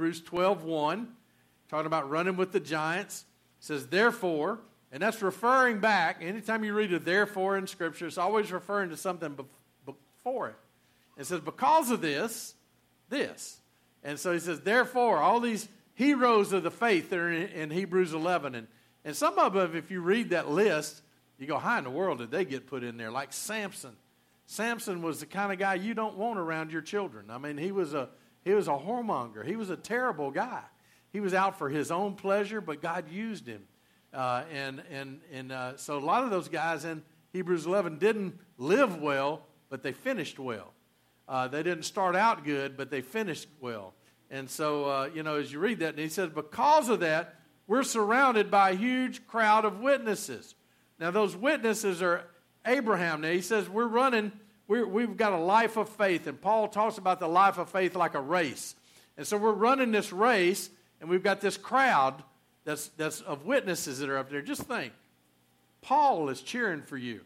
Hebrews 12 1, talking about running with the giants. Says, therefore, and that's referring back. Anytime you read a therefore in Scripture, it's always referring to something before it. It says, because of this, this. And so he says, therefore, all these heroes of the faith that are in, in Hebrews 11. And, and some of them, if you read that list, you go, how in the world did they get put in there? Like Samson. Samson was the kind of guy you don't want around your children. I mean, he was a, he was a whoremonger. He was a terrible guy. He was out for his own pleasure, but God used him. Uh, and and, and uh, so a lot of those guys in Hebrews 11 didn't live well, but they finished well. Uh, they didn't start out good, but they finished well. And so, uh, you know, as you read that, and he says, because of that, we're surrounded by a huge crowd of witnesses. Now, those witnesses are Abraham. Now, he says, we're running, we we've got a life of faith. And Paul talks about the life of faith like a race. And so we're running this race, and we've got this crowd that's, that's of witnesses that are up there. Just think Paul is cheering for you.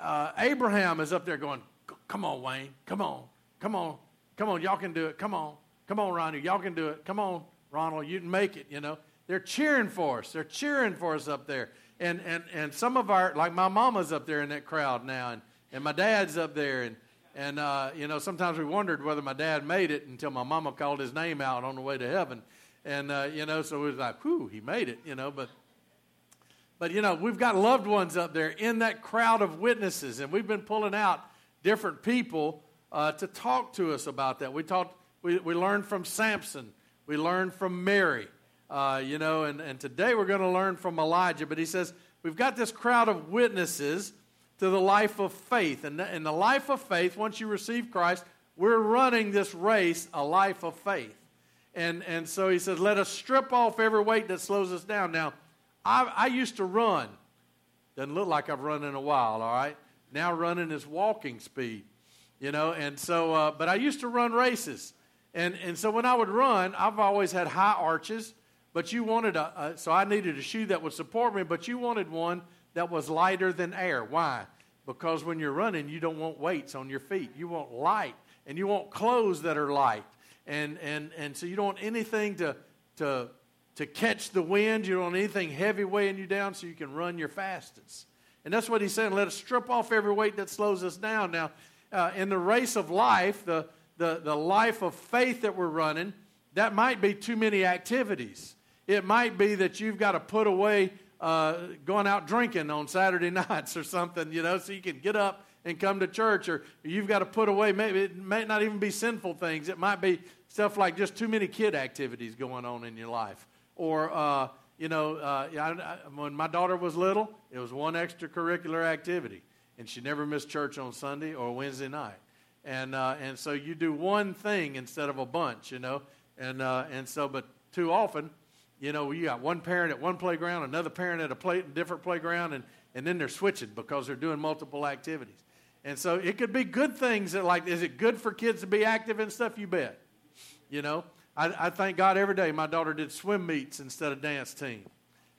Uh, Abraham is up there going, Come on, Wayne. Come on. Come on. Come on. Y'all can do it. Come on. Come on, Ronnie. Y'all can do it. Come on, Ronald. You can make it, you know. They're cheering for us. They're cheering for us up there. And, and, and some of our, like my mama's up there in that crowd now, and, and my dad's up there. And, and uh, you know, sometimes we wondered whether my dad made it until my mama called his name out on the way to heaven. And, uh, you know, so it was like, whew, he made it, you know. But, but, you know, we've got loved ones up there in that crowd of witnesses, and we've been pulling out different people uh, to talk to us about that. We talked, we, we learned from Samson, we learned from Mary, uh, you know, and, and today we're going to learn from Elijah. But he says, we've got this crowd of witnesses to the life of faith. And in the life of faith, once you receive Christ, we're running this race, a life of faith. And, and so he says, let us strip off every weight that slows us down. Now, I, I used to run. Doesn't look like I've run in a while, all right? Now running is walking speed, you know. And so, uh, but I used to run races, and and so when I would run, I've always had high arches. But you wanted a, a so I needed a shoe that would support me. But you wanted one that was lighter than air. Why? Because when you're running, you don't want weights on your feet. You want light, and you want clothes that are light, and and and so you don't want anything to to to catch the wind. You don't want anything heavy weighing you down, so you can run your fastest. And that's what he's saying. Let us strip off every weight that slows us down. Now, uh, in the race of life, the, the, the life of faith that we're running, that might be too many activities. It might be that you've got to put away uh, going out drinking on Saturday nights or something, you know, so you can get up and come to church, or you've got to put away, maybe it may not even be sinful things. It might be stuff like just too many kid activities going on in your life. Or, uh, you know, uh, I, I, when my daughter was little, it was one extracurricular activity, and she never missed church on Sunday or Wednesday night. And uh, and so you do one thing instead of a bunch, you know. And uh, and so, but too often, you know, you got one parent at one playground, another parent at a play, different playground, and and then they're switching because they're doing multiple activities. And so it could be good things that like, is it good for kids to be active and stuff? You bet. You know, I, I thank God every day my daughter did swim meets instead of dance team.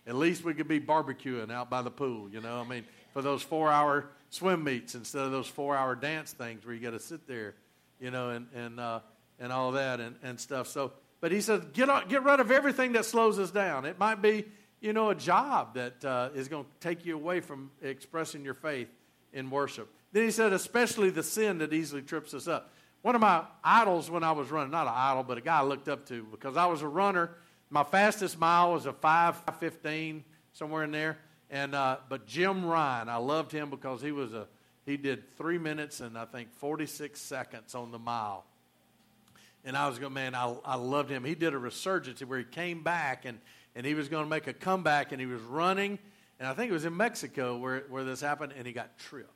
At least we could be barbecuing out by the pool, you know. I mean, for those four hour swim meets instead of those four hour dance things where you got to sit there, you know, and, and, uh, and all that and, and stuff. So, but he says, get, on, get rid of everything that slows us down. It might be, you know, a job that uh, is going to take you away from expressing your faith in worship. Then he said, especially the sin that easily trips us up. One of my idols when I was running, not an idol, but a guy I looked up to because I was a runner. My fastest mile was a 5:15, somewhere in there. And uh, but Jim Ryun, I loved him because he was a he did three minutes and I think 46 seconds on the mile. And I was going, man, I, I loved him. He did a resurgence where he came back and, and he was going to make a comeback and he was running. And I think it was in Mexico where, where this happened and he got tripped.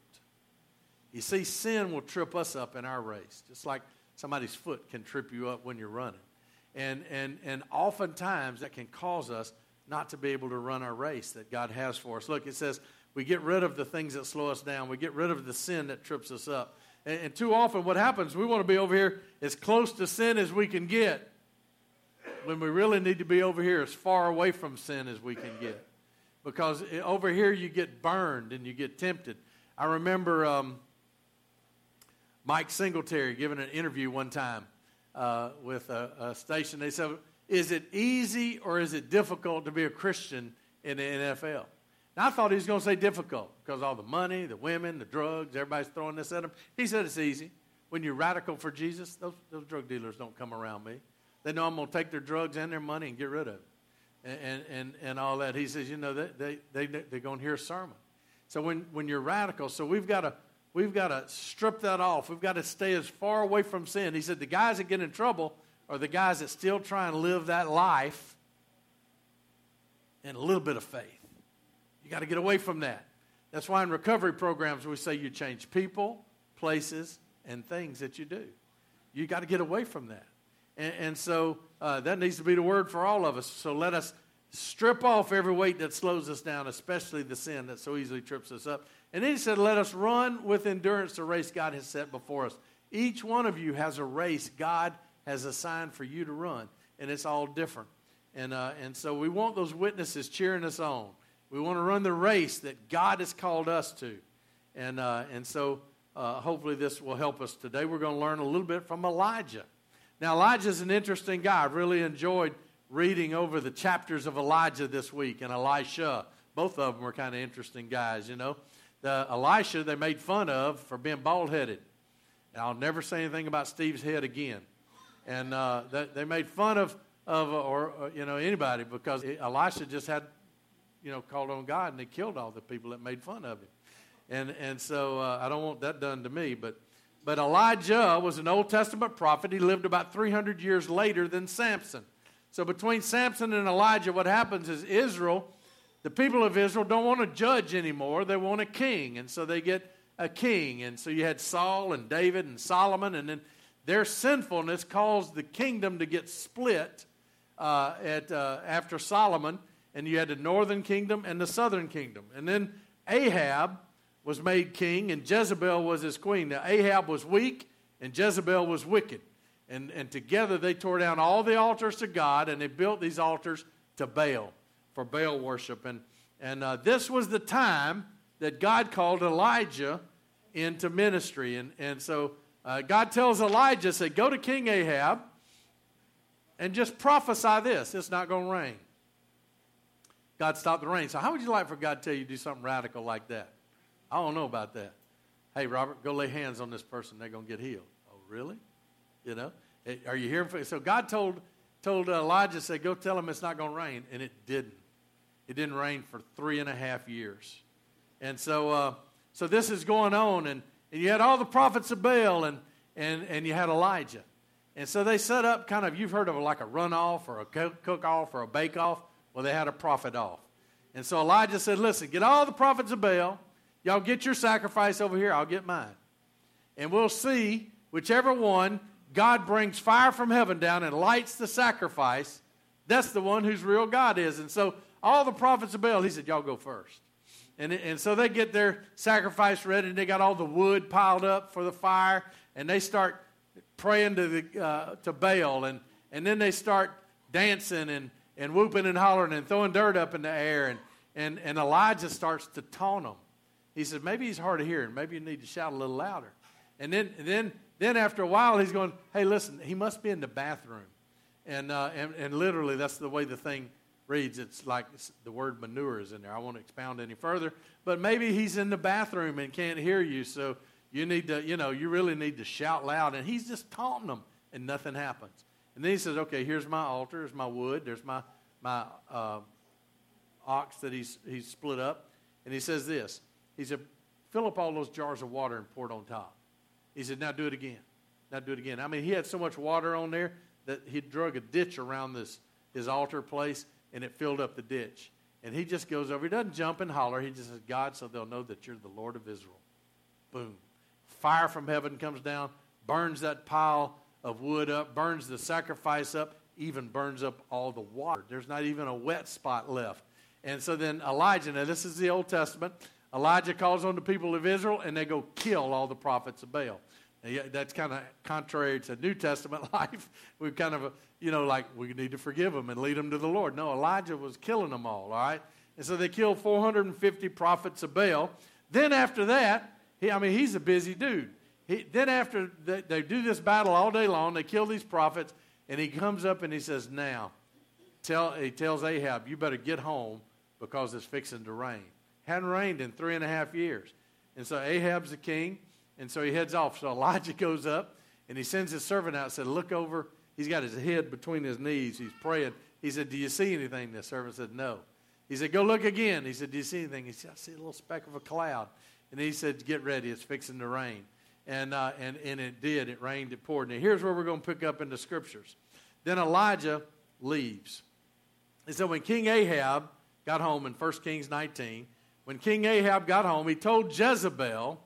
You see, sin will trip us up in our race, just like somebody's foot can trip you up when you're running. And, and, and oftentimes that can cause us not to be able to run our race that God has for us. Look, it says we get rid of the things that slow us down, we get rid of the sin that trips us up. And, and too often, what happens, we want to be over here as close to sin as we can get when we really need to be over here as far away from sin as we can get. Because over here you get burned and you get tempted. I remember um, Mike Singletary giving an interview one time. Uh, with a, a, station. They said, "Is it easy or is it difficult to be a Christian in the NFL?" And I thought he was going to say difficult because all the money, the women, the drugs, everybody's throwing this at him. He said it's easy. When you're radical for Jesus, those, those drug dealers don't come around me. They know I'm going to take their drugs and their money and get rid of it and, and, and all that. He says, you know, they, they, they, they're going to hear a sermon. So when, when you're radical, so we've got to we've got to strip that off. We've got to stay as far away from sin. He said the guys that get in trouble are the guys that still try and live that life in a little bit of faith. You got to get away from that. That's why in recovery programs we say you change people, places, and things that you do. You got to get away from that. And, and so uh, that needs to be the word for all of us. So let us strip off every weight that slows us down, especially the sin that so easily trips us up. And then he said, Let us run with endurance the race God has set before us. Each one of you has a race God has assigned for you to run, and it's all different. And, uh, and so we want those witnesses cheering us on. We want to run the race that God has called us to. And, uh, and so uh, hopefully this will help us today. We're going to learn a little bit from Elijah. Now, Elijah's an interesting guy. I've really enjoyed reading over the chapters of Elijah this week and Elisha. Both of them were kind of interesting guys, you know. The Elisha they made fun of for being bald headed. And I'll never say anything about Steve's head again. And uh, they, they made fun of, of or, or, you know, anybody because Elisha just had, you know, called on God and they killed all the people that made fun of him. And, and so uh, I don't want that done to me, but but Elijah was an Old Testament prophet. He lived about 300 years later than Samson. So between Samson and Elijah, what happens is Israel, the people of Israel, don't want a judge anymore. They want a king. And so they get a king. And so you had Saul and David and Solomon. And then their sinfulness caused the kingdom to get split uh, at, uh, after Solomon. And you had the northern kingdom and the southern kingdom. And then Ahab was made king, and Jezebel was his queen. Now, Ahab was weak, and Jezebel was wicked. And, and together they tore down all the altars to God, and they built these altars to Baal, for Baal worship. And, and uh, this was the time that God called Elijah into ministry. And, and so uh, God tells Elijah, say, go to King Ahab and just prophesy this. It's not going to rain. God stopped the rain. So how would you like for God to tell you to do something radical like that? I don't know about that. Hey, Robert, go lay hands on this person. They're going to get healed. Oh, really? You know? Are you hearing? So God told, told Elijah, say, go tell him it's not going to rain. And it didn't. It didn't rain for three and a half years. And so, uh, so this is going on. And, and you had all the prophets of Baal and, and, and you had Elijah. And so they set up kind of, you've heard of like a runoff or a cook off or a bake off. Well, they had a prophet off. And so Elijah said, listen, get all the prophets of Baal Y'all get your sacrifice over here, I'll get mine. And we'll see whichever one God brings fire from heaven down and lights the sacrifice, that's the one whose real God is. And so all the prophets of Baal, he said, Y'all go first. And, and so they get their sacrifice ready, and they got all the wood piled up for the fire, and they start praying to, the, uh, to Baal, and, and then they start dancing and, and whooping and hollering and throwing dirt up in the air, and, and, and Elijah starts to taunt him. He says, maybe he's hard of hearing. Maybe you need to shout a little louder. And then, then, then after a while, he's going, hey, listen, he must be in the bathroom. And, uh, and, and literally, that's the way the thing reads. It's like the word manure is in there. I won't expound any further. But maybe he's in the bathroom and can't hear you. So you need to, you know, you really need to shout loud. And he's just taunting them, and nothing happens. And then he says, okay, here's my altar. here's my wood. There's my, my uh, ox that he's, he's split up. And he says this he said, fill up all those jars of water and pour it on top. He said, now do it again. Now do it again. I mean, he had so much water on there that he drug a ditch around this his altar place and it filled up the ditch. And he just goes over. He doesn't jump and holler. He just says, God, so they'll know that you're the Lord of Israel. Boom. Fire from heaven comes down, burns that pile of wood up, burns the sacrifice up, even burns up all the water. There's not even a wet spot left. And so then Elijah, now this is the Old Testament. Elijah calls on the people of Israel, and they go kill all the prophets of Baal. That's kind of contrary to New Testament life. We kind of, you know, like we need to forgive them and lead them to the Lord. No, Elijah was killing them all, all right? And so they killed 450 prophets of Baal. Then after that, he, I mean, he's a busy dude. he, then after they do this battle all day long, they kill these prophets, and he comes up and he says, Now, tell, he tells Ahab, you better get home because it's fixing to rain. Hadn't rained in three and a half years. And so Ahab's the king, and so he heads off. So Elijah goes up, and he sends his servant out and said, Look over. He's got his head between his knees. He's praying. He said, Do you see anything? The servant said, No. He said, Go look again. He said, Do you see anything? He said, I see a little speck of a cloud. And he said, Get ready. It's fixing to rain. And, uh, and, and it did. It rained. It poured. Now, here's where we're going to pick up in the scriptures. Then Elijah leaves. And so when King Ahab got home in 1 Kings 19, when King Ahab got home, he told Jezebel,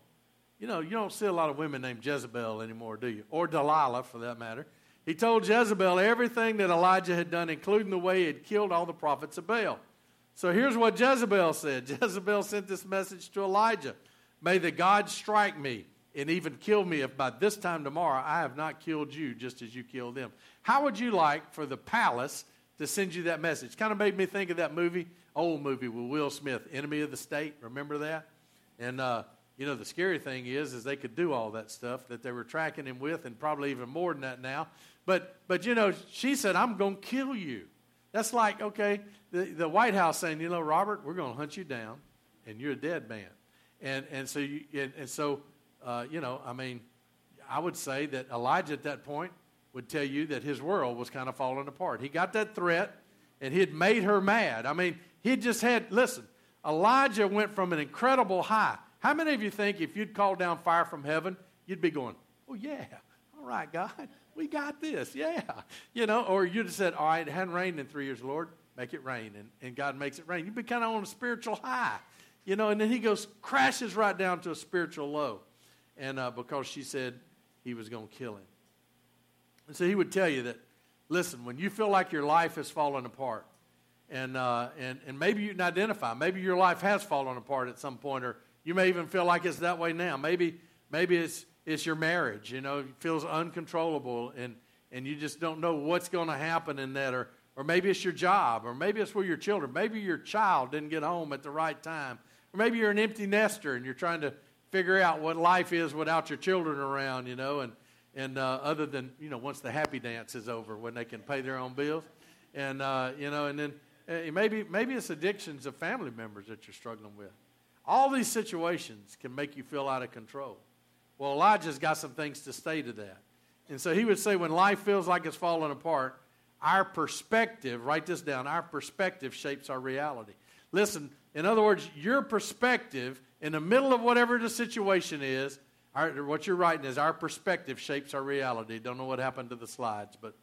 you know, you don't see a lot of women named Jezebel anymore, do you? Or Delilah, for that matter. He told Jezebel everything that Elijah had done, including the way he had killed all the prophets of Baal. So here's what Jezebel said Jezebel sent this message to Elijah May the God strike me and even kill me if by this time tomorrow I have not killed you just as you killed them. How would you like for the palace to send you that message? Kind of made me think of that movie, old movie with Will Smith, Enemy of the State. Remember that? And uh, you know the scary thing is, is they could do all that stuff that they were tracking him with, and probably even more than that now. But but you know, she said, "I'm going to kill you." That's like, okay, the, the White House saying, you know, Robert, we're going to hunt you down, and you're a dead man. And, and so, you, and, and so uh, you know, I mean, I would say that Elijah at that point would tell you that his world was kind of falling apart. He got that threat, and he had made her mad. I mean, he just had, listen, Elijah went from an incredible high. How many of you think if you'd called down fire from heaven, you'd be going, oh, yeah, all right, God, we got this, yeah. You know, or you'd have said, all right, it hadn't rained in three years, Lord, make it rain. And, and God makes it rain. You'd be kind of on a spiritual high, you know, and then he goes, crashes right down to a spiritual low. And uh, because she said he was going to kill him. And so he would tell you that, listen, when you feel like your life has fallen apart, and, uh, and, and maybe you can identify, maybe your life has fallen apart at some point, or you may even feel like it's that way now. Maybe, maybe it's, it's your marriage, you know, it feels uncontrollable, and, and you just don't know what's going to happen in that, or, or maybe it's your job, or maybe it's with your children. Maybe your child didn't get home at the right time, or maybe you're an empty nester and you're trying to figure out what life is without your children around, you know, and and uh, other than you know once the happy dance is over when they can pay their own bills, and uh, you know, and then uh, maybe maybe it's addictions of family members that you're struggling with. All these situations can make you feel out of control. Well, Elijah's got some things to say to that. And so he would say, when life feels like it's falling apart, our perspective, write this down, our perspective shapes our reality. Listen, in other words, your perspective in the middle of whatever the situation is, our, what you're writing is our perspective shapes our reality. Don't know what happened to the slides, but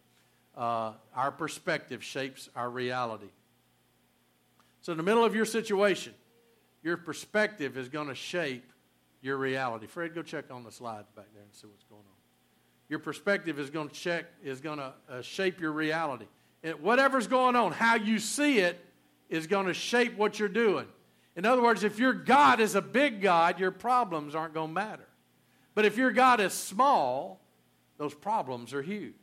uh, our perspective shapes our reality. So, in the middle of your situation, your perspective is going to shape your reality. Fred, go check on the slides back there and see what's going on. Your perspective is going to check is going to uh, shape your reality. And whatever's going on, how you see it is going to shape what you're doing. In other words, if your God is a big God, your problems aren't going to matter. But if your God is small, those problems are huge.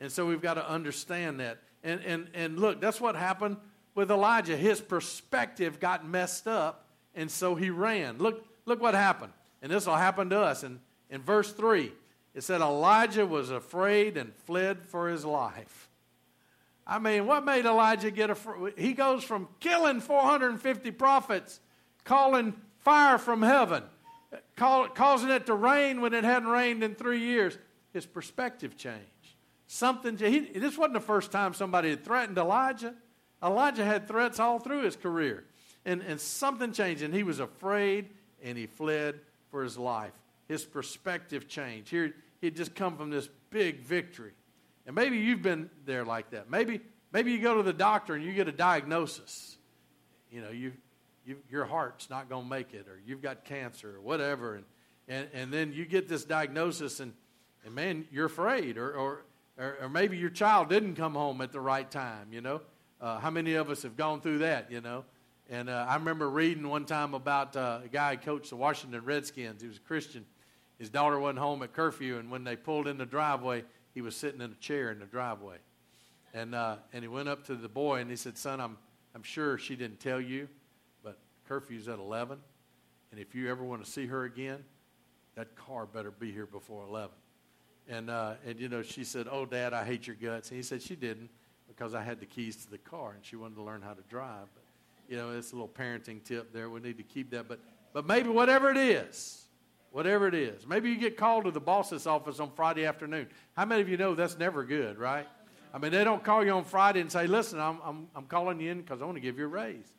And so we've got to understand that. And, and, and look, that's what happened with Elijah. His perspective got messed up, and so he ran. Look, look what happened. And this will happen to us. In, in verse 3, it said, Elijah was afraid and fled for his life. I mean, what made Elijah get a. He goes from killing 450 prophets, calling fire from heaven, call, causing it to rain when it hadn't rained in three years. His perspective changed. Something. He, this wasn't the first time somebody had threatened Elijah. Elijah had threats all through his career, and, and something changed, and he was afraid, and he fled for his life. His perspective changed. Here, he'd just come from this big victory and maybe you've been there like that. Maybe, maybe you go to the doctor and you get a diagnosis. You know, you, you, your heart's not going to make it, or you've got cancer, or whatever. And, and, and then you get this diagnosis, and, and man, you're afraid. Or, or, or, or maybe your child didn't come home at the right time, you know. Uh, how many of us have gone through that, you know? And uh, I remember reading one time about uh, a guy who coached the Washington Redskins. He was a Christian. His daughter wasn't home at curfew, and when they pulled in the driveway, he was sitting in a chair in the driveway. And, uh, and he went up to the boy and he said, Son, I'm, I'm sure she didn't tell you, but curfew's at 11. And if you ever want to see her again, that car better be here before 11. And, uh, and, you know, she said, Oh, Dad, I hate your guts. And he said, She didn't because I had the keys to the car and she wanted to learn how to drive. But, you know, it's a little parenting tip there. We need to keep that. But, but maybe whatever it is, whatever it is, maybe you get called to the boss's office on Friday afternoon. How many of you know that's never good, right? I mean, they don't call you on Friday and say, listen, I'm, I'm, I'm calling you in because I want to give you a raise,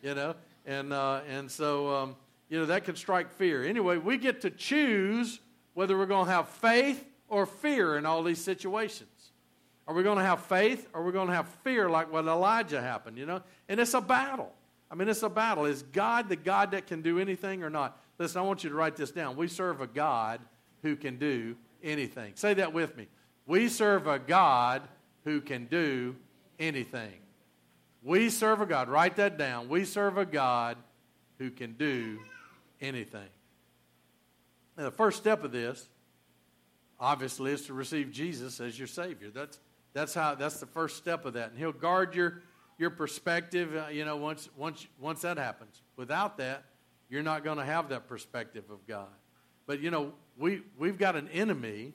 you know? And, uh, and so, um, you know, that can strike fear. Anyway, we get to choose whether we're going to have faith or fear in all these situations. Are we going to have faith or are we going to have fear like what Elijah happened, you know? And it's a battle. I mean, it's a battle. Is God the God that can do anything or not? Listen, I want you to write this down. We serve a God who can do anything. Say that with me. We serve a God who can do anything. We serve a God. Write that down. We serve a God who can do anything. Now, the first step of this, obviously, is to receive Jesus as your Savior. That's, that's, how, that's the first step of that. And He'll guard your, your perspective, uh, you know, once, once, once that happens. Without that, you're not going to have that perspective of God. But, you know, we, we've got an enemy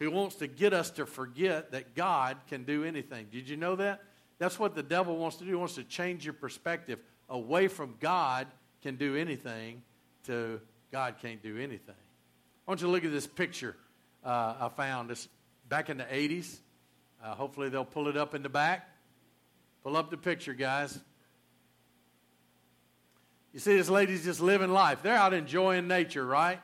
who wants to get us to forget that God can do anything. Did you know that? That's what the devil wants to do. He wants to change your perspective away from God can do anything to God can't do anything. I want you to look at this picture uh, I found. This back in the 80s. Uh, hopefully they'll pull it up in the back. Pull up the picture, guys. You see this lady's just living life. They're out enjoying nature, right?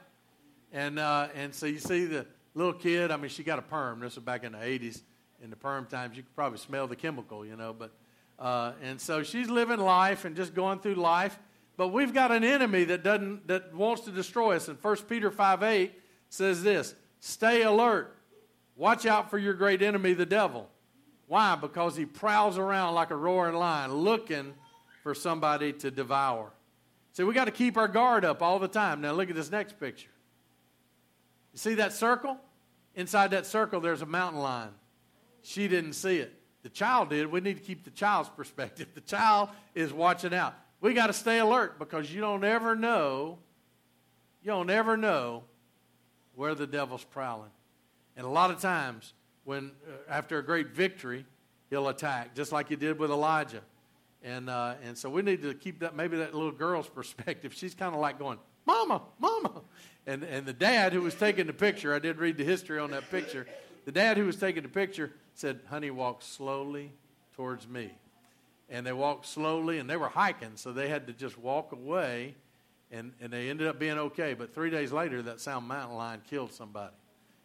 And, uh, and so you see the little kid, I mean, she got a perm. This was back in the 80s. In the perm times, you could probably smell the chemical, you know. But, uh, and so she's living life and just going through life. But we've got an enemy that, doesn't, that wants to destroy us. And 1 Peter 5 8 says this Stay alert. Watch out for your great enemy, the devil. Why? Because he prowls around like a roaring lion looking for somebody to devour. So we got to keep our guard up all the time. Now look at this next picture. You see that circle? Inside that circle, there's a mountain lion. She didn't see it. The child did. We need to keep the child's perspective. The child is watching out. We got to stay alert because you don't ever know, you don't ever know where the devil's prowling. And a lot of times, when uh, after a great victory, he'll attack, just like he did with Elijah. And, uh, and so we need to keep that, maybe that little girl's perspective. She's kind of like going, Mama, Mama. And, and the dad who was taking the picture, I did read the history on that picture. The dad who was taking the picture said, Honey, walk slowly towards me. And they walked slowly, and they were hiking, so they had to just walk away, and, and they ended up being okay. But three days later, that Sound Mountain lion killed somebody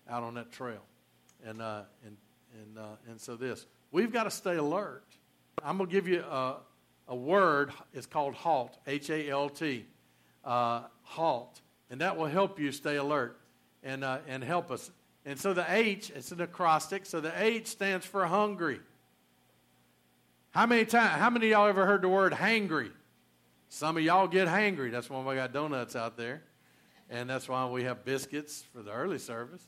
out on that trail. And, uh, and, and, uh, and so this, we've got to stay alert. I'm going to give you a, a word. It's called halt, H A L T, uh, halt. And that will help you stay alert and, uh, and help us. And so the H, it's an acrostic, so the H stands for hungry. How many times, how many y'all ever heard the word hangry? Some of y'all get hangry. That's why we got donuts out there. And that's why we have biscuits for the early service.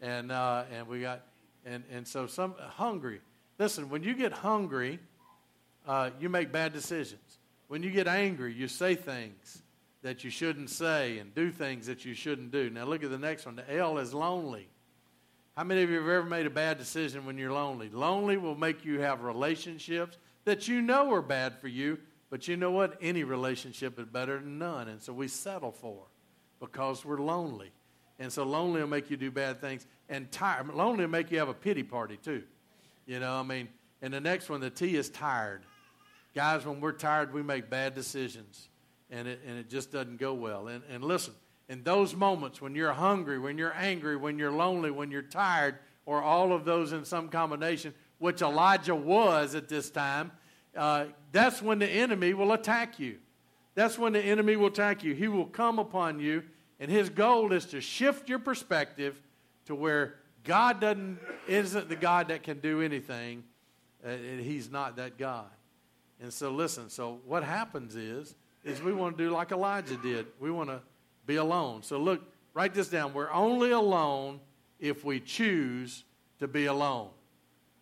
And, uh, and we got, and, and so some hungry. Listen, when you get hungry, uh, you make bad decisions. When you get angry, you say things that you shouldn't say and do things that you shouldn't do. Now, look at the next one. The L is lonely. How many of you have ever made a bad decision when you're lonely? Lonely will make you have relationships that you know are bad for you, but you know what? Any relationship is better than none. And so we settle for because we're lonely. And so lonely will make you do bad things. And tired. Lonely will make you have a pity party, too. You know, I mean, and the next one, the T is tired. Guys, when we're tired, we make bad decisions, and it, and it just doesn't go well. And, and listen, in those moments when you're hungry, when you're angry, when you're lonely, when you're tired, or all of those in some combination, which Elijah was at this time, uh, that's when the enemy will attack you. That's when the enemy will attack you. He will come upon you, and his goal is to shift your perspective to where God doesn't isn't the God that can do anything. Uh, he's not that God. And so listen, so what happens is is we want to do like Elijah did. We want to be alone. So look, write this down. We're only alone if we choose to be alone.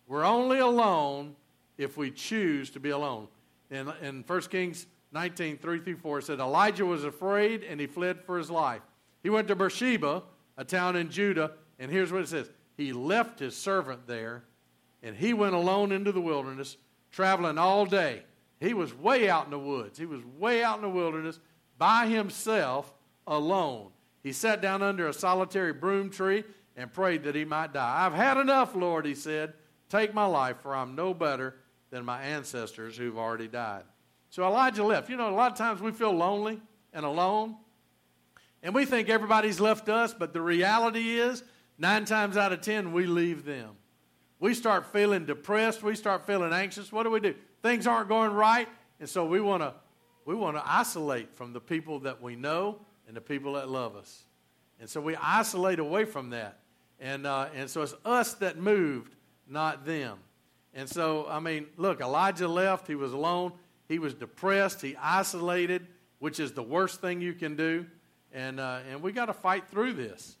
We're only alone if we choose to be alone. In, in 1 Kings 19, 3 through 4, it said, Elijah was afraid and he fled for his life. He went to Beersheba, a town in Judah, and here's what it says He left his servant there, and he went alone into the wilderness, traveling all day. He was way out in the woods. He was way out in the wilderness by himself, alone. He sat down under a solitary broom tree and prayed that he might die. I've had enough, Lord, he said. Take my life, for I'm no better than my ancestors who've already died. So Elijah left. You know, a lot of times we feel lonely and alone, and we think everybody's left us, but the reality is, nine times out of ten, we leave them. We start feeling depressed. We start feeling anxious. What do we do? Things aren't going right, and so we want to we want to isolate from the people that we know and the people that love us. And so we isolate away from that. And, uh, and so it's us that moved, not them. And so, I mean, look, Elijah left. He was alone. He was depressed. He isolated, which is the worst thing you can do. And, uh, and we got to fight through this.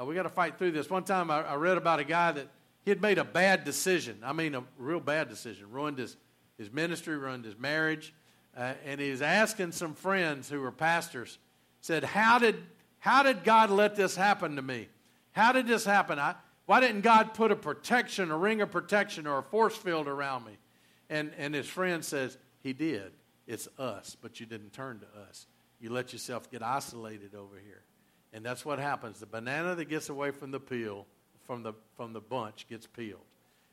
Uh, we got to fight through this. One time I, I, read about a guy that he had made a bad decision. I mean, a real bad decision. Ruined his, his ministry, ruined his marriage. Uh, and he was asking some friends who were pastors, said, how did, how did God let this happen to me? How did this happen? I, why didn't God put a protection, a ring of protection, or a force field around me? And, and his friend says, He did. It's us, but you didn't turn to us. You let yourself get isolated over here. And that's what happens. The banana that gets away from the peel, from the, from the bunch, gets peeled.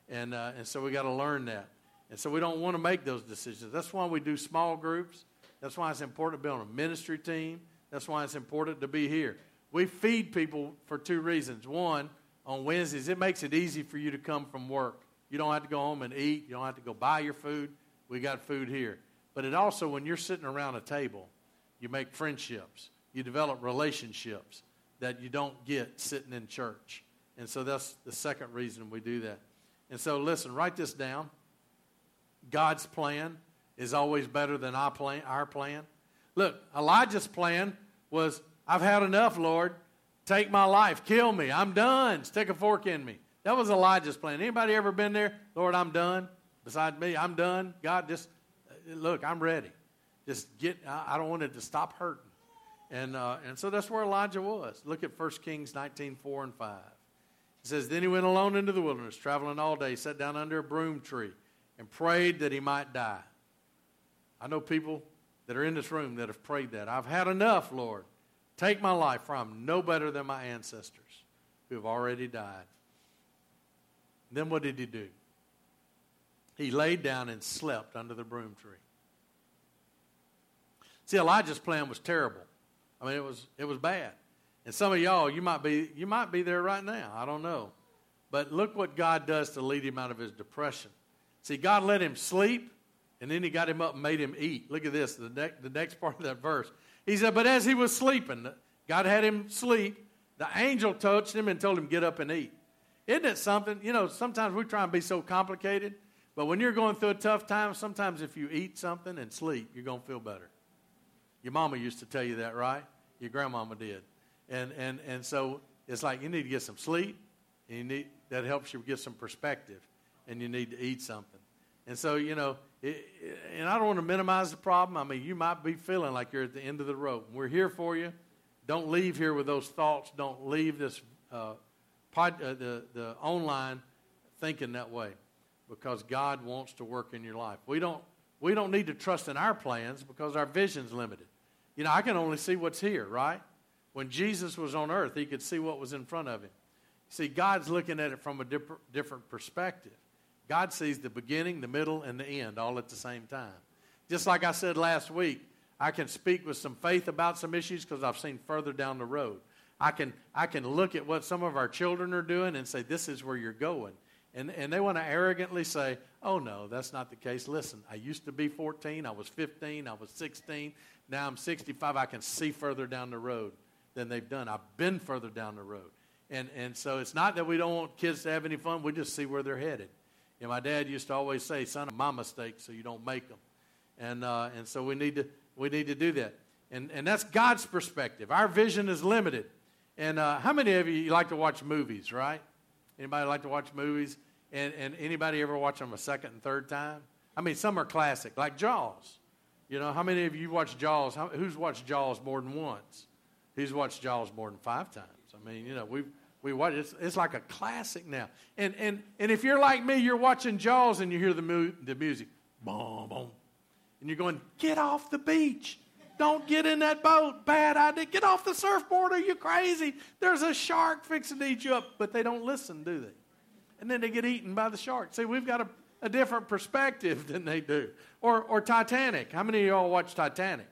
And, uh, and so we got to learn that. And so we don't want to make those decisions. That's why we do small groups. That's why it's important to be on a ministry team. That's why it's important to be here. We feed people for two reasons. One, on Wednesdays, it makes it easy for you to come from work. You don't have to go home and eat. You don't have to go buy your food. We got food here. But it also, when you're sitting around a table, you make friendships. You develop relationships that you don't get sitting in church. And so that's the second reason we do that. And so, listen, write this down. God's plan is always better than our plan. Our plan. Look, Elijah's plan was, I've had enough, Lord. Take my life. Kill me. I'm done. Stick a fork in me. That was Elijah's plan. Anybody ever been there? Lord, I'm done. Besides me, I'm done. God, just look, I'm ready. Just get, I don't want it to stop hurting. And, uh, and so that's where Elijah was. Look at 1 Kings 19, 4 and 5. It says, Then he went alone into the wilderness, traveling all day, sat down under a broom tree and prayed that he might die. I know people that are in this room that have prayed that. I've had enough, Lord. Take my life, from no better than my ancestors who have already died. Then what did he do? He laid down and slept under the broom tree. See, Elijah's plan was terrible. I mean, it was it was bad. And some of y'all, you might be you might be there right now. I don't know. But look what God does to lead him out of his depression. See, God let him sleep, and then he got him up and made him eat. Look at this, the, ne- the next part of that verse. He said, But as he was sleeping, God had him sleep. The angel touched him and told him, Get up and eat. Isn't it something? You know, sometimes we try and be so complicated, but when you're going through a tough time, sometimes if you eat something and sleep, you're going to feel better. Your mama used to tell you that, right? Your grandmama did. And, and, and so it's like you need to get some sleep, and you need, that helps you get some perspective and you need to eat something. And so, you know, it, and I don't want to minimize the problem. I mean, you might be feeling like you're at the end of the rope. We're here for you. Don't leave here with those thoughts. Don't leave this uh, pod, uh, the, the online thinking that way because God wants to work in your life. We don't, we don't need to trust in our plans because our vision's limited. You know, I can only see what's here, right? When Jesus was on earth, he could see what was in front of him. See, God's looking at it from a different perspective. God sees the beginning, the middle, and the end all at the same time. Just like I said last week, I can speak with some faith about some issues because I've seen further down the road. I can, I can look at what some of our children are doing and say, this is where you're going. And, and they want to arrogantly say, oh, no, that's not the case. Listen, I used to be 14, I was 15, I was 16, now I'm 65. I can see further down the road than they've done. I've been further down the road. And, and so it's not that we don't want kids to have any fun, we just see where they're headed. And my dad used to always say, son, my mistakes so you don't make them. And, uh, and so we need, to, we need to do that. And, and that's God's perspective. Our vision is limited. And uh, how many of you like to watch movies, right? Anybody like to watch movies? And, and anybody ever watch them a second and third time? I mean, some are classic, like Jaws. You know, how many of you watch Jaws? How, who's watched Jaws more than once? Who's watched Jaws more than five times? I mean, you know, we we watch it's, it's like a classic now. And and and if you're like me, you're watching Jaws and you hear the mu- the music, boom boom, and you're going, get off the beach. Don't get in that boat. Bad idea. Get off the surfboard. Are you crazy? There's a shark fixing to eat you up. But they don't listen, do they? And then they get eaten by the shark. See, we've got a, a different perspective than they do. Or, or Titanic. How many of y'all watch Titanic?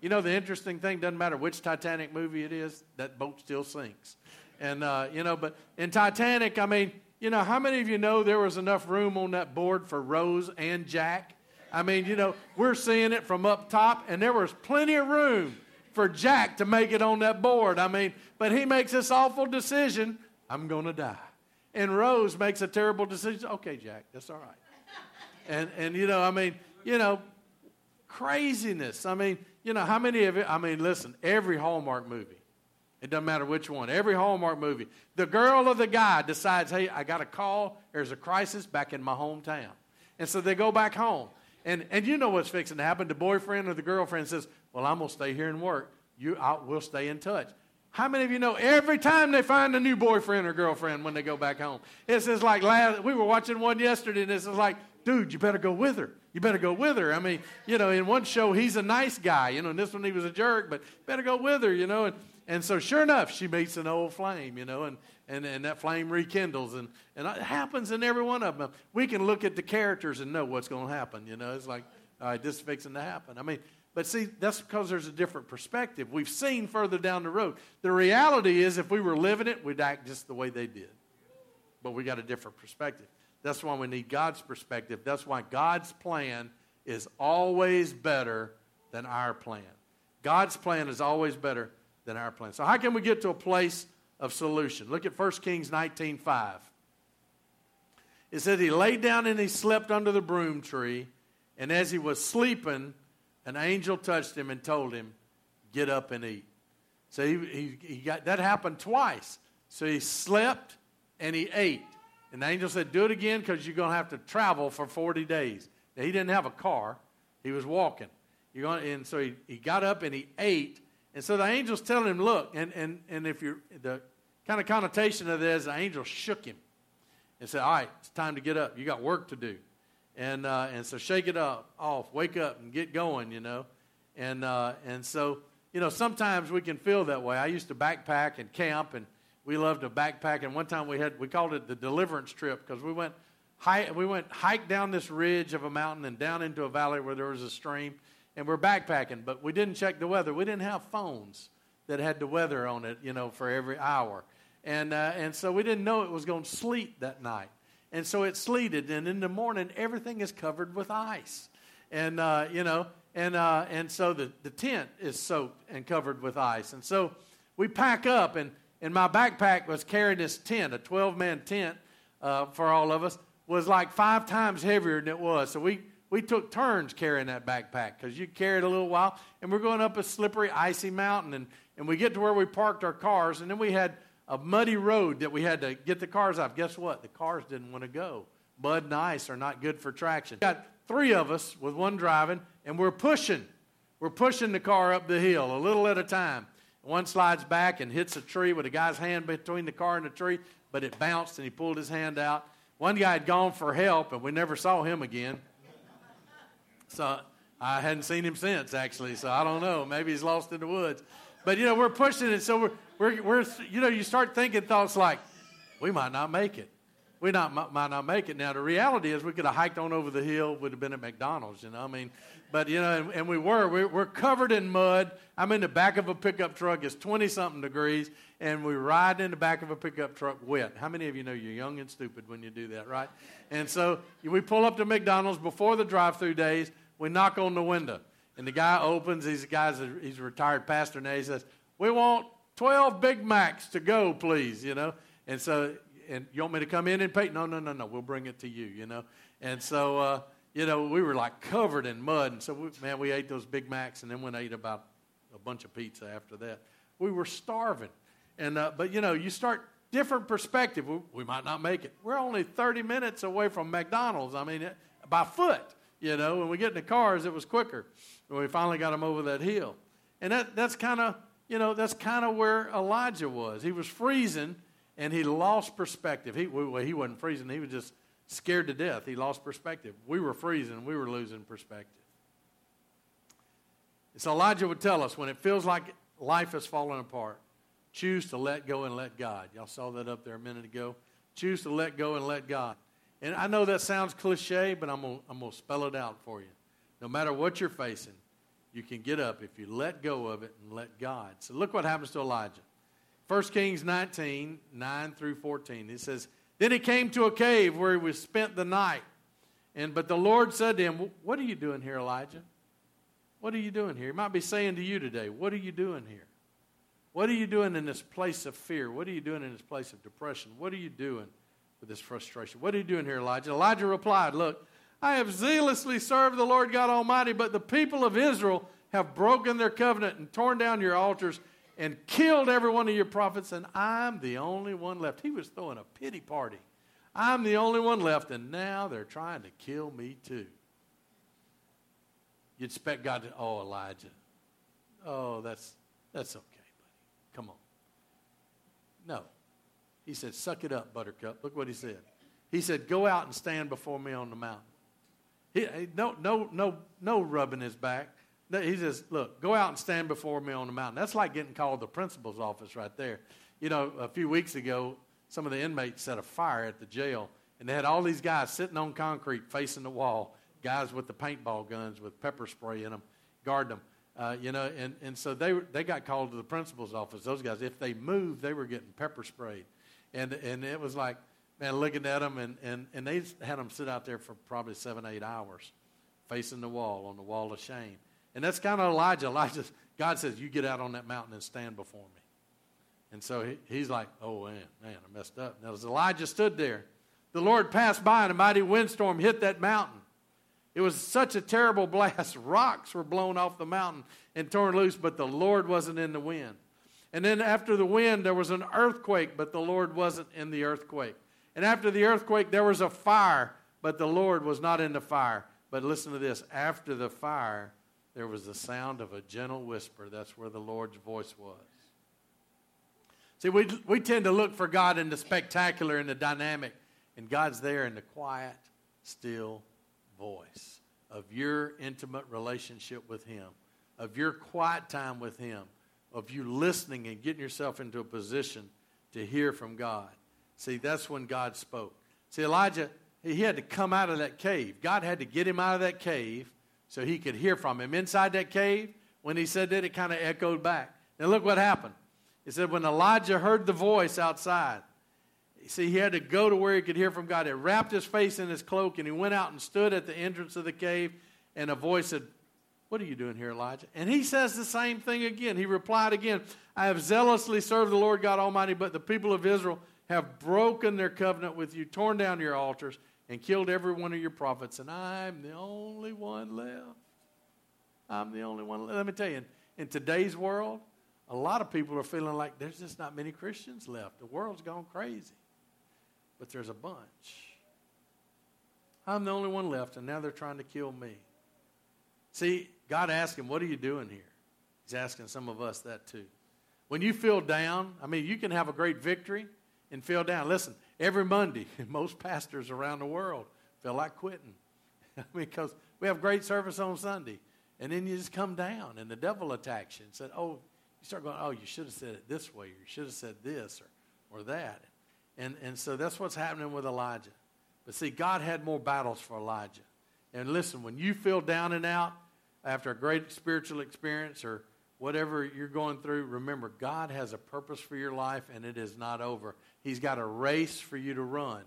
You know, the interesting thing doesn't matter which Titanic movie it is, that boat still sinks. And, uh, you know, but in Titanic, I mean, you know, how many of you know there was enough room on that board for Rose and Jack? I mean, you know, we're seeing it from up top, and there was plenty of room for Jack to make it on that board. I mean, but he makes this awful decision I'm going to die. And Rose makes a terrible decision. Okay, Jack, that's all right. And, and you know, I mean, you know, craziness. I mean, you know, how many of it? I mean, listen, every Hallmark movie, it doesn't matter which one, every Hallmark movie, the girl or the guy decides, hey, I got a call, there's a crisis back in my hometown. And so they go back home. And, and you know what's fixing to happen. The boyfriend or the girlfriend says, Well, I'm going to stay here and work. You, I'll, we'll stay in touch. How many of you know every time they find a new boyfriend or girlfriend when they go back home? It's just like last, we were watching one yesterday, and it's just like, dude, you better go with her. You better go with her. I mean, you know, in one show, he's a nice guy, you know, and this one he was a jerk, but better go with her, you know. And, and so, sure enough, she meets an old flame, you know, and, and, and that flame rekindles. And, and it happens in every one of them. We can look at the characters and know what's going to happen, you know. It's like, all right, this is fixing to happen. I mean, but see, that's because there's a different perspective. We've seen further down the road. The reality is, if we were living it, we'd act just the way they did. But we got a different perspective. That's why we need God's perspective. That's why God's plan is always better than our plan. God's plan is always better than our plan. So how can we get to a place of solution? Look at 1 Kings 19:5. It said he laid down and he slept under the broom tree, and as he was sleeping, an angel touched him and told him, "Get up and eat." So he, he, he got that happened twice. So he slept and he ate. And the angel said, Do it again because you're going to have to travel for 40 days. Now, he didn't have a car, he was walking. You're going and so he, he got up and he ate, and so the angel's telling him, look, and, and, and if you're, the kind of connotation of this, the angel shook him and said, all right, it's time to get up. You got work to do. And, uh, and so shake it up, off, wake up and get going, you know. And, uh, and so, you know, sometimes we can feel that way. I used to backpack and camp, and we loved to backpack. And one time we had, we called it the deliverance trip because we went, hike, we went hike down this ridge of a mountain and down into a valley where there was a stream and we're backpacking, but we didn't check the weather. We didn't have phones that had the weather on it, you know, for every hour. And, uh, and so we didn't know it was going to sleet that night. And so it sleeted, and in the morning, everything is covered with ice. And, uh, you know, and, uh, and so the, the tent is soaked and covered with ice. And so we pack up, and, and my backpack was carrying this tent, a 12 man tent uh, for all of us, was like five times heavier than it was. So we, we took turns carrying that backpack because you carry it a little while, and we're going up a slippery, icy mountain, and, and we get to where we parked our cars, and then we had a muddy road that we had to get the cars off. Guess what? The cars didn't want to go. Mud and ice are not good for traction. Got three of us with one driving, and we're pushing. We're pushing the car up the hill a little at a time. One slides back and hits a tree with a guy's hand between the car and the tree, but it bounced and he pulled his hand out. One guy had gone for help, and we never saw him again. So I hadn't seen him since, actually. So I don't know. Maybe he's lost in the woods. But, you know, we're pushing it. So we're, we're, we're you know, you start thinking thoughts like, we might not make it. We not, might not make it. Now, the reality is we could have hiked on over the hill, would have been at McDonald's, you know. I mean, but, you know, and, and we were. We're, we're, covered in mud. I'm in the back of a pickup truck. It's 20 something degrees, and we ride in the back of a pickup truck wet. How many of you know you're young and stupid when you do that, right? And so we pull up to McDonald's before the drive through days. We knock on the window, and the guy opens. He's a guy's a, he's a retired pastor now. He says, "We want 12 Big Macs to go, please." You know, and so and you want me to come in and pay? No, no, no, no. We'll bring it to you. You know, and so uh, you know we were like covered in mud, and so we, man, we ate those Big Macs, and then went and ate about a bunch of pizza after that. We were starving, and uh, but you know you start different perspective. We, we, might not make it. We're only 30 minutes away from McDonald's. I mean, by foot. You know, when we get in the cars, it was quicker. When we finally got them over that hill. And that, that's kind of You know, that's kind of where Elijah was. He was freezing and he lost perspective. He, well, he wasn't freezing, he was just scared to death. He lost perspective. We were freezing, we were losing perspective. So Elijah would tell us when it feels like life is falling apart, choose to let go and let God. Y'all saw that up there a minute ago. Choose to let go and let God. And I know that sounds cliche, but I'm going I'm to spell it out for you. No matter what you're facing, you can get up if you let go of it and let God. So look what happens to Elijah. 1 Kings 19, 9 through 14. It says, Then he came to a cave where he was spent the night. And but the Lord said to him, What are you doing here, Elijah? What are you doing here? He might be saying to you today, What are you doing here? What are you doing in this place of fear? What are you doing in this place of depression? What are you doing with this frustration? What are you doing here, Elijah? Elijah replied, Look, I have zealously served the Lord God Almighty, but the people of Israel have broken their covenant and torn down your altars and killed every one of your prophets, and I'm the only one left. He was throwing a pity party. I'm the only one left, and now they're trying to kill me too. You'd expect God to, oh, Elijah. Oh, that's, that's okay, buddy. Come on. No. He said, suck it up, buttercup. Look what he said. He said, go out and stand before me on the mountain. He, no, no, no, no rubbing his back. He says, look, go out and stand before me on the mountain. That's like getting called to the principal's office right there. You know, a few weeks ago, some of the inmates set a fire at the jail, and they had all these guys sitting on concrete facing the wall guys with the paintball guns with pepper spray in them, guard them. Uh, you know, and, and so they, they got called to the principal's office. Those guys, if they moved, they were getting pepper sprayed. And, and it was like, man, looking at them, and, and, and they had them sit out there for probably seven, eight hours facing the wall, on the wall of shame. And that's kind of Elijah. Elijah, God says, you get out on that mountain and stand before me. And so he, he's like, oh, man, man, I messed up. Now, as Elijah stood there, the Lord passed by, and a mighty windstorm hit that mountain. It was such a terrible blast. Rocks were blown off the mountain and torn loose, but the Lord wasn't in the wind. And then after the wind, there was an earthquake, but the Lord wasn't in the earthquake. And after the earthquake, there was a fire, but the Lord was not in the fire. But listen to this after the fire, there was the sound of a gentle whisper. That's where the Lord's voice was. See, we, we tend to look for God in the spectacular and the dynamic, and God's there in the quiet, still voice of your intimate relationship with Him, of your quiet time with Him, of you listening and getting yourself into a position to hear from God. See, that's when God spoke. See, Elijah, he had to come out of that cave. God had to get him out of that cave so he could hear from him. Inside that cave, when he said that, it kind of echoed back. Now, look what happened. He said, when Elijah heard the voice outside, see, he had to go to where he could hear from God. He wrapped his face in his cloak and he went out and stood at the entrance of the cave. And a voice said, What are you doing here, Elijah? And he says the same thing again. He replied again, I have zealously served the Lord God Almighty, but the people of Israel have broken their covenant with you, torn down your altars, and killed every one of your prophets, and I'm the only one left. I'm the only one. Let me tell you, in, in today's world, a lot of people are feeling like there's just not many Christians left. The world's gone crazy but there's a bunch. I'm the only one left, and now they're trying to kill me. See, God asked him, What are you doing here? He's asking some of us that too. When you feel down, I mean, you can have a great victory and feel down. Listen, every Monday, most pastors around the world feel like quitting. Because we have great service on Sunday, and then you just come down, and the devil attacks you and said, Oh, you start going, Oh, you should have said it this way, or you should have said this, or, or that. And, and so that's what's happening with Elijah. But see, God had more battles for Elijah. And listen, when you feel down and out after a great spiritual experience or whatever you're going through, remember, God has a purpose for your life and it is not over. He's got a race for you to run.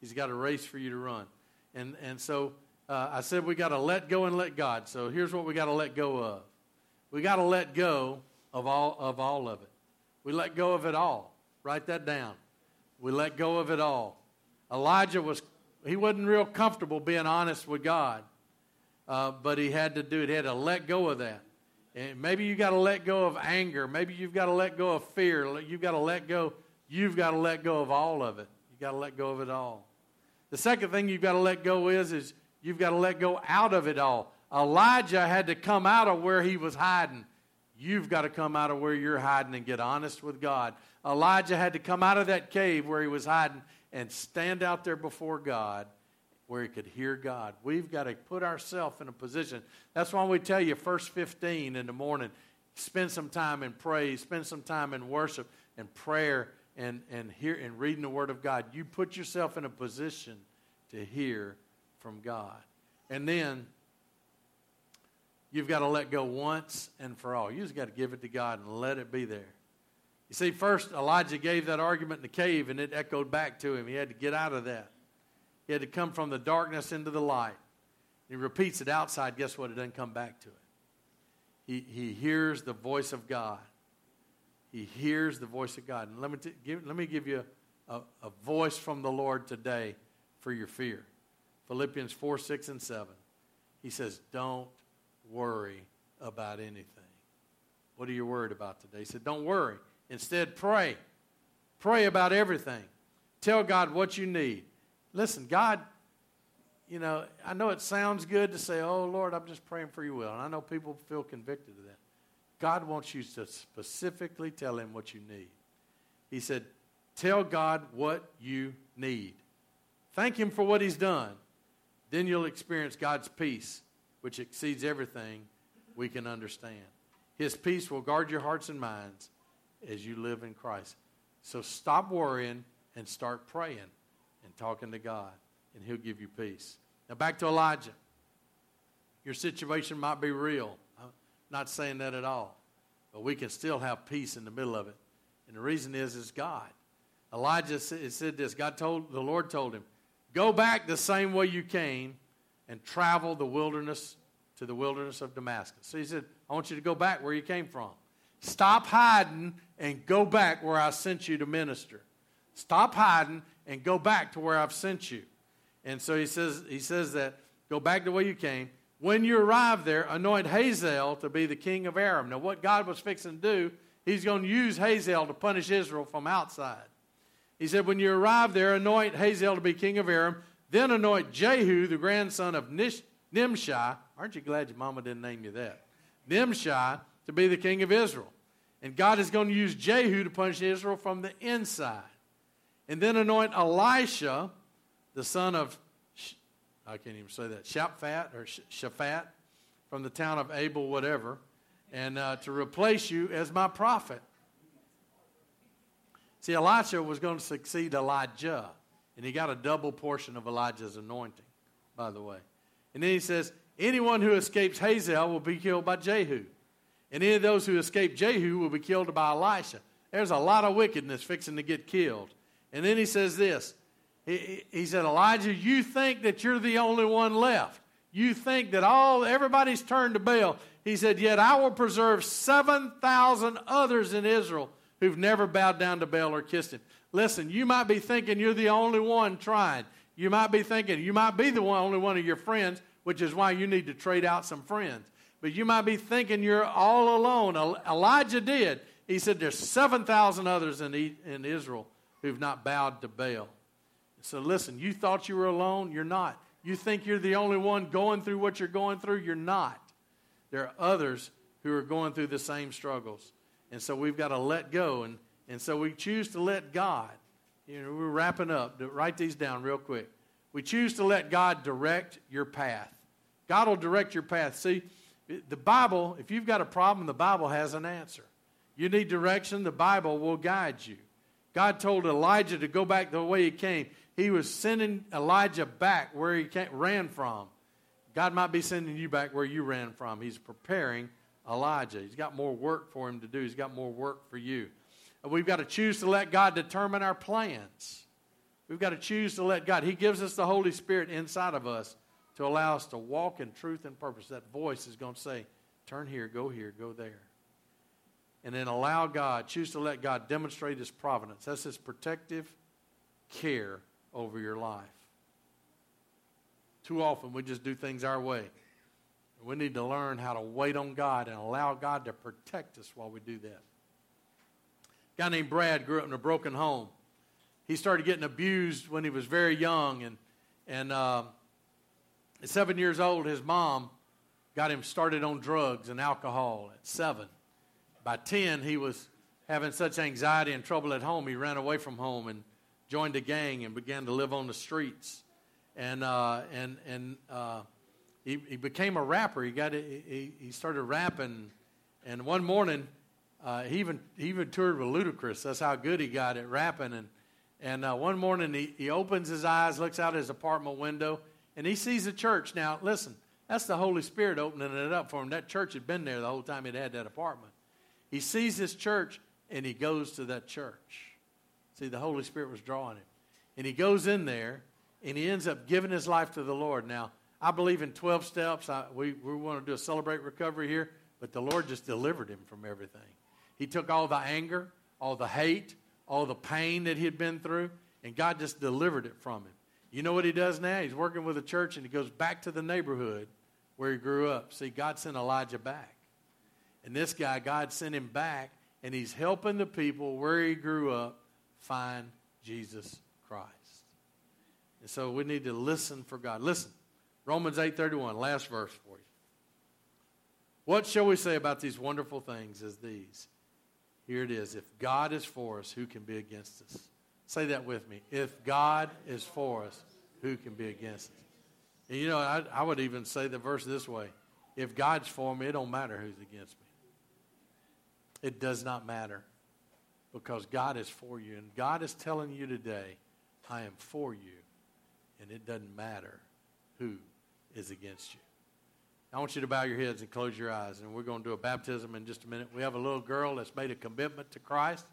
He's got a race for you to run. And, and so uh, I said we got to let go and let God. So here's what we got to let go of we got to let go of all, of all of it. We let go of it all. Write that down. We let go of it all. Elijah was, he wasn't real comfortable being honest with God, uh, but he had to do it. He had to let go of that. And maybe you got to let go of anger. Maybe you've got to let go of fear. You've got to let go. You've got to let go of all of it. You've got to let go of it all. The second thing you've got to let go is, is you've got to let go out of it all. Elijah had to come out of where he was hiding. You've got to come out of where you're hiding and get honest with God. Elijah had to come out of that cave where he was hiding and stand out there before God where he could hear God. We've got to put ourselves in a position. That's why we tell you, first 15 in the morning, spend some time in praise, spend some time in worship and prayer and, and, hear, and reading the Word of God. You put yourself in a position to hear from God. And then you've got to let go once and for all. You just got to give it to God and let it be there. You see, first Elijah gave that argument in the cave and it echoed back to him. He had to get out of that. He had to come from the darkness into the light. He repeats it outside. Guess what? It doesn't come back to it. He, he hears the voice of God. He hears the voice of God. And let me, t- give, let me give you a, a voice from the Lord today for your fear. Philippians 4, 6, and 7. He says, Don't worry about anything. What are you worried about today? He said, Don't worry. Instead, pray. Pray about everything. Tell God what you need. Listen, God, you know, I know it sounds good to say, Oh, Lord, I'm just praying for your will. And I know people feel convicted of that. God wants you to specifically tell him what you need. He said, Tell God what you need. Thank him for what he's done. Then you'll experience God's peace, which exceeds everything we can understand. His peace will guard your hearts and minds as you live in Christ. So stop worrying and start praying and talking to God, and He'll give you peace. Now, back to Elijah. Your situation might be real. Not saying that at all. But we can still have peace in the middle of it. And the reason is, is God. Elijah said this God told, the Lord told him, Go back the same way you came and travel the wilderness to the wilderness of Damascus. So he said, I want you to go back where you came from. Stop hiding and go back where I sent you to minister. Stop hiding and go back to where I've sent you. And so he says, he says that go back the way you came. When you arrive there, anoint Hazael to be the king of Aram. Now, what God was fixing to do, he's going to use Hazael to punish Israel from outside. He said, When you arrive there, anoint Hazael to be king of Aram, then anoint Jehu, the grandson of Nish- Nimshi. Aren't you glad your mama didn't name you that? Nimshi to be the king of Israel. And God is going to use Jehu to punish Israel from the inside. And then anoint Elisha, the son of, I can't even say that, Shaphat or Shaphat from the town of Abel, whatever, and uh, to replace you as my prophet. See, Elisha was going to succeed Elijah, and he got a double portion of Elijah's anointing, by the way. And then he says, anyone who escapes Hazael will be killed by Jehu. And any of those who escape Jehu will be killed by Elisha. There's a lot of wickedness fixing to get killed. And then he says this he, said, Elijah, you think that you're the only one left. You think that all everybody's turned to Baal. He said, Yet I will preserve 7,000 others in Israel who've never bowed down to Baal or kissed him. Listen, you might be thinking you're the only one trying. You might be thinking you might be the one, only one of your friends, which is why you need to trade out some friends. But you might be thinking you're all alone. Elijah did. He said there's 7,000 others in, in Israel who've not bowed to Baal. So listen, you thought you were alone. You're not. You think you're the only one going through what you're going through. You're not. There are others who are going through the same struggles. And so we've got to let go. And, and so we choose to let God, you know, we're wrapping up. Write these down real quick. We choose to let God direct your path. God will direct your path. See, the Bible, if you've got a problem, the Bible has an answer. You need direction, the Bible will guide you. God told Elijah to go back the way he came. He was sending Elijah back where he ran from. God might be sending you back where you ran from. He's preparing Elijah. He's got more work for him to do, he's got more work for you. And we've got to choose to let God determine our plans. We've got to choose to let God. He gives us the Holy Spirit inside of us to allow us to walk in truth and purpose. That voice is going to say, turn here, go here, go there. And then allow God, choose to let God demonstrate His providence. That's His protective care over your life. Too often we just do things our way. We need to learn how to wait on God and allow God to protect us while we do that. A guy named Brad grew up in a broken home. He started getting abused when he was very young, and and uh, at seven years old, his mom got him started on drugs and alcohol at seven. by 10, he was having such anxiety and trouble at home, he ran away from home and joined a gang and began to live on the streets. And, uh, and, and uh, he, he became a rapper. He, got, he, he started rapping. And one morning, uh, he, even, he even toured with Ludacris. That's how good he got at rapping. And, and uh, one morning, he, he opens his eyes, looks out his apartment window, and he sees a church. Now, listen, that's the Holy Spirit opening it up for him. That church had been there the whole time he'd had that apartment. He sees this church, and he goes to that church. See, the Holy Spirit was drawing him. And he goes in there, and he ends up giving his life to the Lord. Now, I believe in 12 steps. I, we, we want to do a celebrate recovery here, but the Lord just delivered him from everything. He took all the anger, all the hate, all the pain that he had been through, and God just delivered it from him. You know what he does now? He's working with a church and he goes back to the neighborhood where he grew up. See, God sent Elijah back. And this guy, God sent him back, and he's helping the people where he grew up find Jesus Christ. And so we need to listen for God. Listen, Romans 8:31, last verse for you. What shall we say about these wonderful things as these? Here it is. If God is for us, who can be against us? Say that with me. If God is for us, who can be against us? And you know, I, I would even say the verse this way. If God's for me, it don't matter who's against me. It does not matter because God is for you. And God is telling you today, I am for you. And it doesn't matter who is against you. I want you to bow your heads and close your eyes. And we're going to do a baptism in just a minute. We have a little girl that's made a commitment to Christ,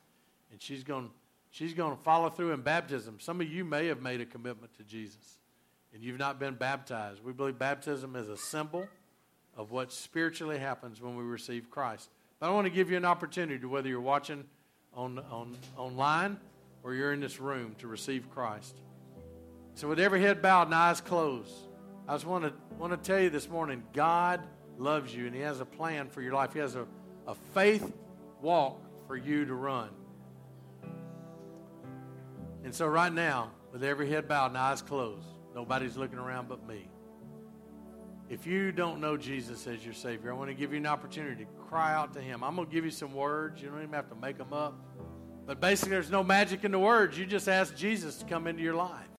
and she's going, she's going to follow through in baptism. Some of you may have made a commitment to Jesus, and you've not been baptized. We believe baptism is a symbol of what spiritually happens when we receive Christ. But I want to give you an opportunity, to, whether you're watching on, on, online or you're in this room, to receive Christ. So, with every head bowed and eyes closed, I just want to, want to tell you this morning God loves you and He has a plan for your life. He has a, a faith walk for you to run. And so, right now, with every head bowed and eyes closed, nobody's looking around but me. If you don't know Jesus as your Savior, I want to give you an opportunity to cry out to Him. I'm going to give you some words. You don't even have to make them up. But basically, there's no magic in the words. You just ask Jesus to come into your life.